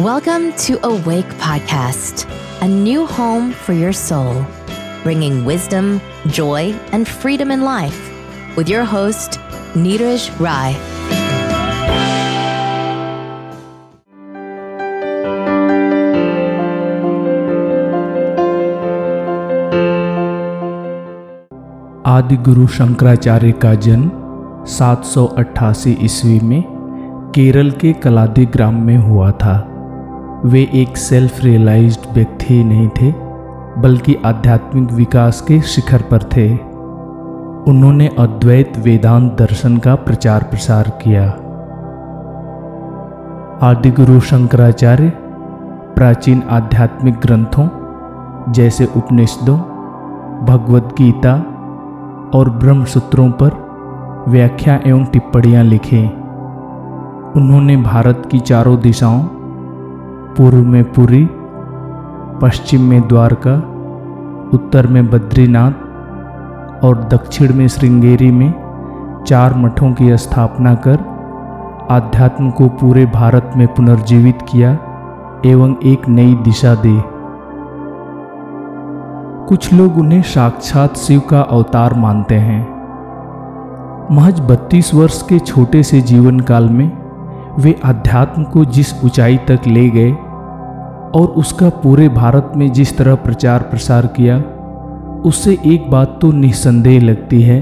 Welcome to Awake Podcast, a new home for your soul, bringing wisdom, joy, and freedom in life with your host, Neeraj Rai. आदि गुरु शंकराचार्य का जन्म 788 ईस्वी में केरल के कलादी ग्राम में हुआ था वे एक सेल्फ रियलाइज्ड व्यक्ति नहीं थे, बल्कि आध्यात्मिक विकास के शिखर पर थे। उन्होंने अद्वैत वेदांत दर्शन का प्रचार प्रसार किया। आदि गुरु शंकराचार्य, प्राचीन आध्यात्मिक ग्रंथों जैसे उपनिषदों, भगवद गीता और ब्रह्म सूत्रों पर व्याख्या एवं टिप्पणियाँ लिखी। उन्होंने भारत की चारों दिशाओं पूर्व में पुरी, पश्चिम में द्वारका, उत्तर में बद्रीनाथ और दक्षिण में श्रृंगेरी में चार मठों की स्थापना कर आध्यात्म को पूरे भारत में पुनर्जीवित किया एवं एक नई दिशा दी। कुछ लोग उन्हें साक्षात शिव का अवतार मानते हैं। महज बत्तीस वर्ष के छोटे से जीवन काल में वे अध्यात्म को जिस ऊंचाई तक ले गए और उसका पूरे भारत में जिस तरह प्रचार प्रसार किया, उससे एक बात तो निस्संदेह लगती है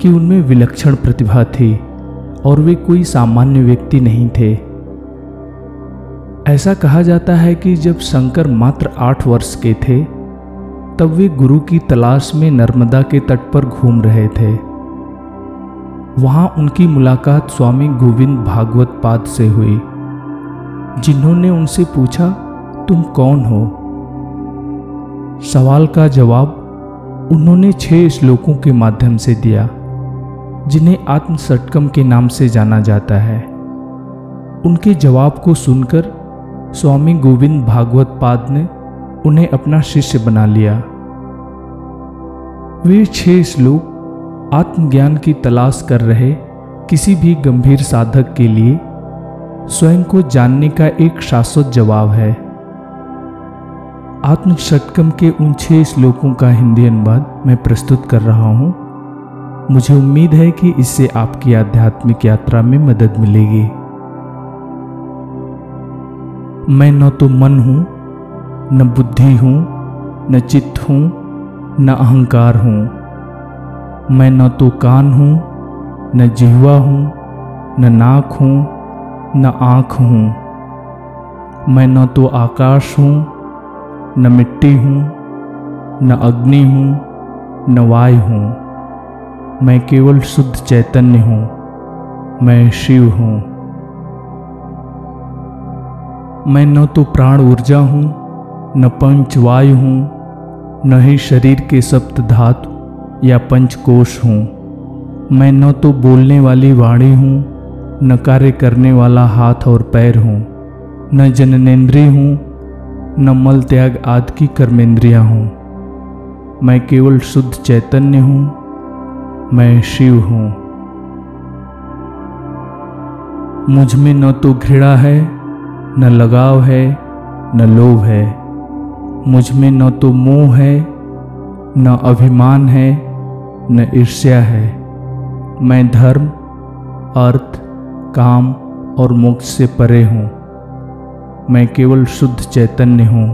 कि उनमें विलक्षण प्रतिभा थी और वे कोई सामान्य व्यक्ति नहीं थे। ऐसा कहा जाता है कि जब शंकर मात्र आठ वर्ष के थे, तब वे गुरु की तलाश में नर्मदा के तट पर घूम रहे थे। वहाँ उनकी मुलाकात स्वामी गोविंद भागवत पाद से हुई। जिन्होंने उनसे पूछा, तुम कौन हो? सवाल का जवाब उन्होंने छह श्लोकों के माध्यम से दिया, जिन्हें आत्मसटकम के नाम से जाना जाता है। उनके जवाब को सुनकर स्वामी गोविंद भागवत पाद ने उन्हें अपना शिष्य बना लिया। वे छह श्लोक आत्मज्ञान की तलाश कर रहे किसी भी गंभीर साधक के लिए स्वयं को जानने का एक शाश्वत जवाब है। आत्म षटकम के उन छह श्लोकों का हिंदी अनुवाद मैं प्रस्तुत कर रहा हूँ। मुझे उम्मीद है कि इससे आपकी आध्यात्मिक यात्रा में मदद मिलेगी। मैं न तो मन हूँ, न बुद्धि हूँ, न चित्त हूँ, न अहंकार हूँ। मैं न तो कान हूँ, न जिहवा हूँ, न नाक हूँ, न आँख हूँ। मैं न तो आकाश हूँ, न मिट्टी हूँ, न अग्नि हूँ, न वायु हूँ। मैं केवल शुद्ध चैतन्य हूँ, मैं शिव हूँ। मैं न तो प्राण ऊर्जा हूँ, न पंच वायु हूँ, न ही शरीर के सप्त धातु। या पंचकोश हूँ। मैं न तो बोलने वाली वाणी हूँ, न कार्य करने वाला हाथ और पैर हूँ, न जननेन्द्रिय हूँ, न मल त्याग आदि की कर्मेंद्रियाँ हूँ। मैं केवल शुद्ध चैतन्य हूँ, मैं शिव हूँ। मुझमें न तो घृणा है, न लगाव है, न लोभ है। मुझमें न तो मोह है, न अभिमान है न ईर्ष्या है। मैं धर्म, अर्थ, काम और मोक्ष से परे हूँ। मैं केवल शुद्ध चैतन्य हूँ।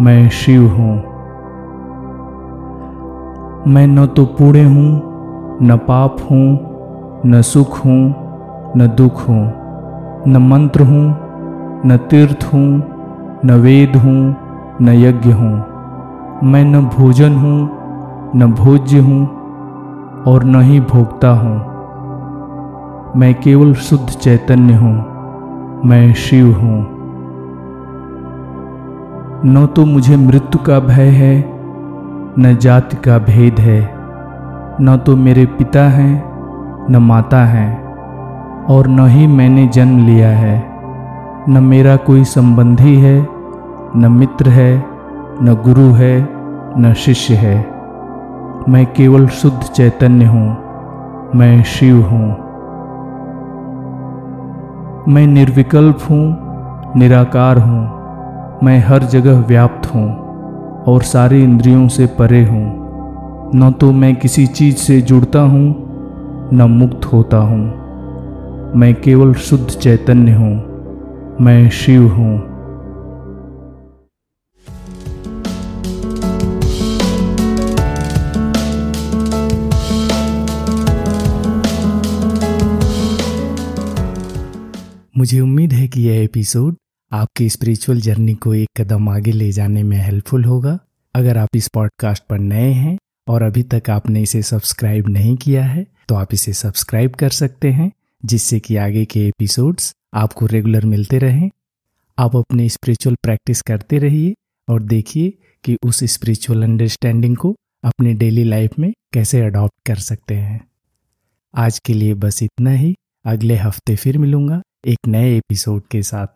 मैं शिव हूँ। मैं न तो पूर्ण हूँ, न पाप हूँ, न सुख हूँ, न दुख हूँ। न मंत्र हूँ, न तीर्थ हूँ, न वेद हूँ, न यज्ञ हूँ। मैं न भोजन हूँ न भोज्य हूँ और न ही भोगता हूँ। मैं केवल शुद्ध चैतन्य हूँ, मैं शिव हूँ। न तो मुझे मृत्यु का भय है, न जाति का भेद है। न तो मेरे पिता हैं, न माता हैं, और न ही मैंने जन्म लिया है। न मेरा कोई संबंधी है, न मित्र है, न गुरु है, न शिष्य है। मैं केवल शुद्ध चैतन्य हूँ, मैं शिव हूँ। मैं निर्विकल्प हूँ, निराकार हूँ, मैं हर जगह व्याप्त हूँ और सारी इंद्रियों से परे हूँ। न तो मैं किसी चीज़ से जुड़ता हूँ, न मुक्त होता हूँ। मैं केवल शुद्ध चैतन्य हूँ, मैं शिव हूँ। मुझे उम्मीद है कि यह एपिसोड आपकी स्पिरिचुअल जर्नी को एक कदम आगे ले जाने में हेल्पफुल होगा। अगर आप इस पॉडकास्ट पर नए हैं और अभी तक आपने इसे सब्सक्राइब नहीं किया है तो आप इसे सब्सक्राइब कर सकते हैं, जिससे कि आगे के एपिसोड्स आपको रेगुलर मिलते रहें। आप अपने स्पिरिचुअल प्रैक्टिस करते रहिए और देखिए कि उस स्पिरिचुअल अंडरस्टैंडिंग को अपने डेली लाइफ में कैसे अडॉप्ट कर सकते हैं। आज के लिए बस इतना ही। अगले हफ़्ते फिर मिलूँगा। एक नए एपिसोड के साथ।